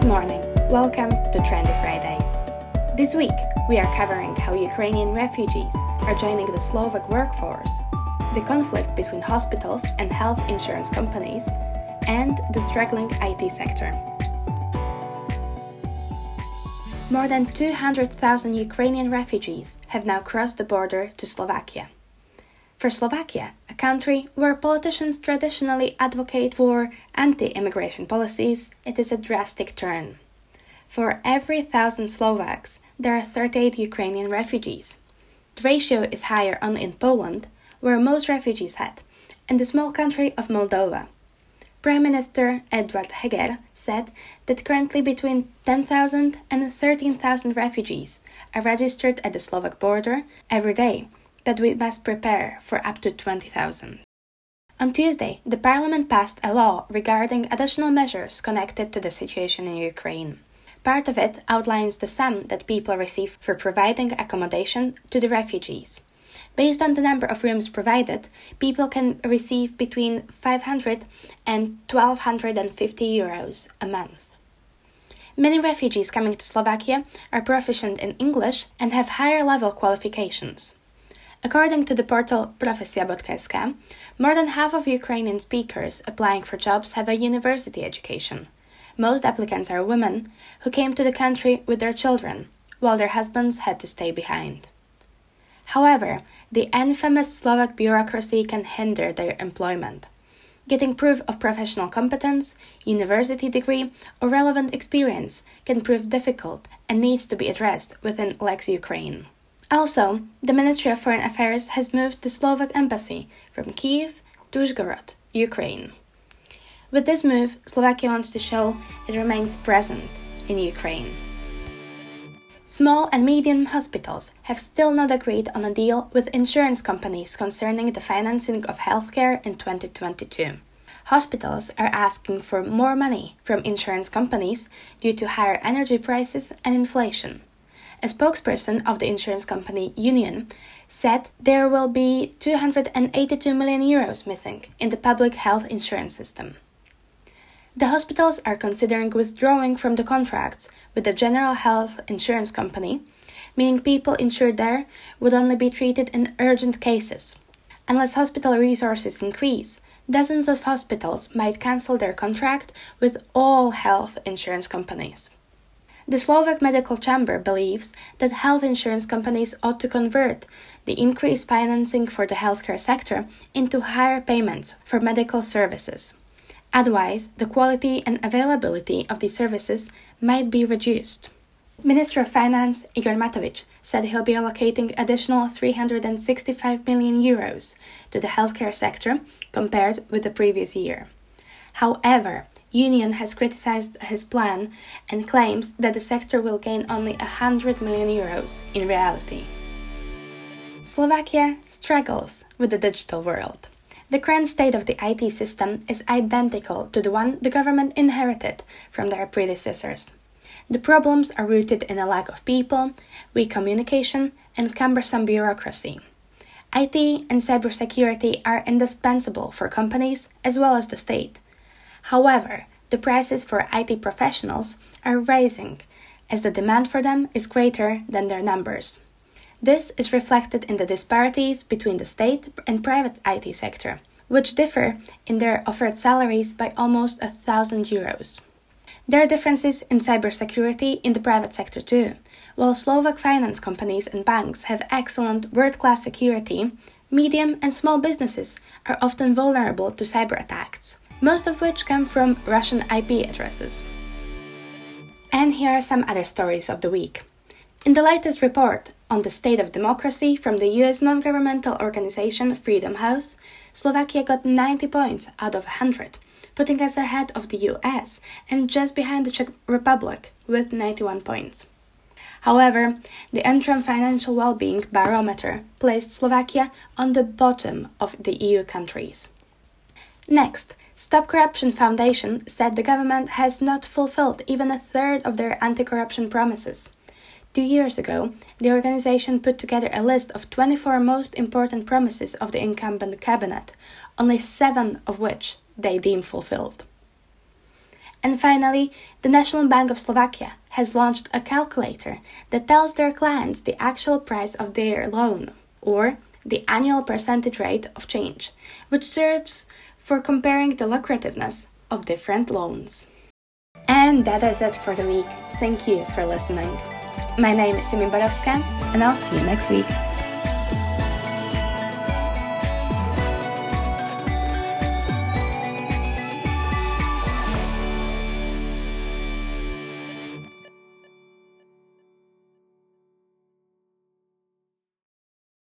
Good morning. Welcome to Trendy Fridays. This week, we are covering how Ukrainian refugees are joining the Slovak workforce, the conflict between hospitals and health insurance companies, and the struggling IT sector. More than 200,000 Ukrainian refugees have now crossed the border to Slovakia. For Slovakia, a country where politicians traditionally advocate for anti immigration policies, it is a drastic turn. For every thousand Slovaks, there are 38 Ukrainian refugees. The ratio is higher only in Poland, where most refugees head, and the small country of Moldova. Prime Minister Eduard Heger said that currently between 10,000 and 13,000 refugees are registered at the Slovak border every day, but we must prepare for up to 20,000. On Tuesday, the parliament passed a law regarding additional measures connected to the situation in Ukraine. Part of it outlines the sum that people receive for providing accommodation to the refugees. Based on the number of rooms provided, people can receive between 500 and 1250 euros a month. Many refugees coming to Slovakia are proficient in English and have higher level qualifications. According to the portal Profesia.sk, more than half of Ukrainian speakers applying for jobs have a university education. Most applicants are women who came to the country with their children, while their husbands had to stay behind. However, the infamous Slovak bureaucracy can hinder their employment. Getting proof of professional competence, university degree, or relevant experience can prove difficult and needs to be addressed within Lex Ukraine. Also, the Ministry of Foreign Affairs has moved the Slovak embassy from Kiev to Uzhgorod, Ukraine. With this move, Slovakia wants to show it remains present in Ukraine. Small and medium hospitals have still not agreed on a deal with insurance companies concerning the financing of healthcare in 2022. Hospitals are asking for more money from insurance companies due to higher energy prices and inflation. A spokesperson of the insurance company Union said there will be 282 million euros missing in the public health insurance system. The hospitals are considering withdrawing from the contracts with the General Health Insurance Company, meaning people insured there would only be treated in urgent cases. Unless hospital resources increase, dozens of hospitals might cancel their contract with all health insurance companies. The Slovak Medical Chamber believes that health insurance companies ought to convert the increased financing for the healthcare sector into higher payments for medical services. Otherwise, the quality and availability of these services might be reduced. Minister of Finance Igor Matovic said he'll be allocating additional 365 million euros to the healthcare sector compared with the previous year. However, Union has criticized his plan and claims that the sector will gain only 100 million euros in reality. Slovakia struggles with the digital world. The current state of the IT system is identical to the one the government inherited from their predecessors. The problems are rooted in a lack of people, weak communication, and cumbersome bureaucracy. IT and cybersecurity are indispensable for companies as well as the state However, the prices for IT professionals are rising as the demand for them is greater than their numbers. This is reflected in the disparities between the state and private IT sector, which differ in their offered salaries by almost a thousand euros. There are differences in cybersecurity in the private sector too. While Slovak finance companies and banks have excellent world class security, medium and small businesses are often vulnerable to cyber attacks most of which come from Russian IP addresses. And here are some other stories of the week. In the latest report on the state of democracy from the US non governmental organization Freedom House, Slovakia got 90 points out of 100, putting us ahead of the US and just behind the Czech Republic with 91 points. However, the interim financial well-being barometer placed Slovakia on the bottom of the EU countries. Next, Stop Corruption Foundation said the government has not fulfilled even a third of their anti corruption promises. Two years ago, the organization put together a list of 24 most important promises of the incumbent cabinet, only seven of which they deem fulfilled. And finally, the National Bank of Slovakia has launched a calculator that tells their clients the actual price of their loan or the annual percentage rate of change, which serves for comparing the lucrativeness of different loans. And that is it for the week. Thank you for listening. My name is Simi Borowska, and I'll see you next week.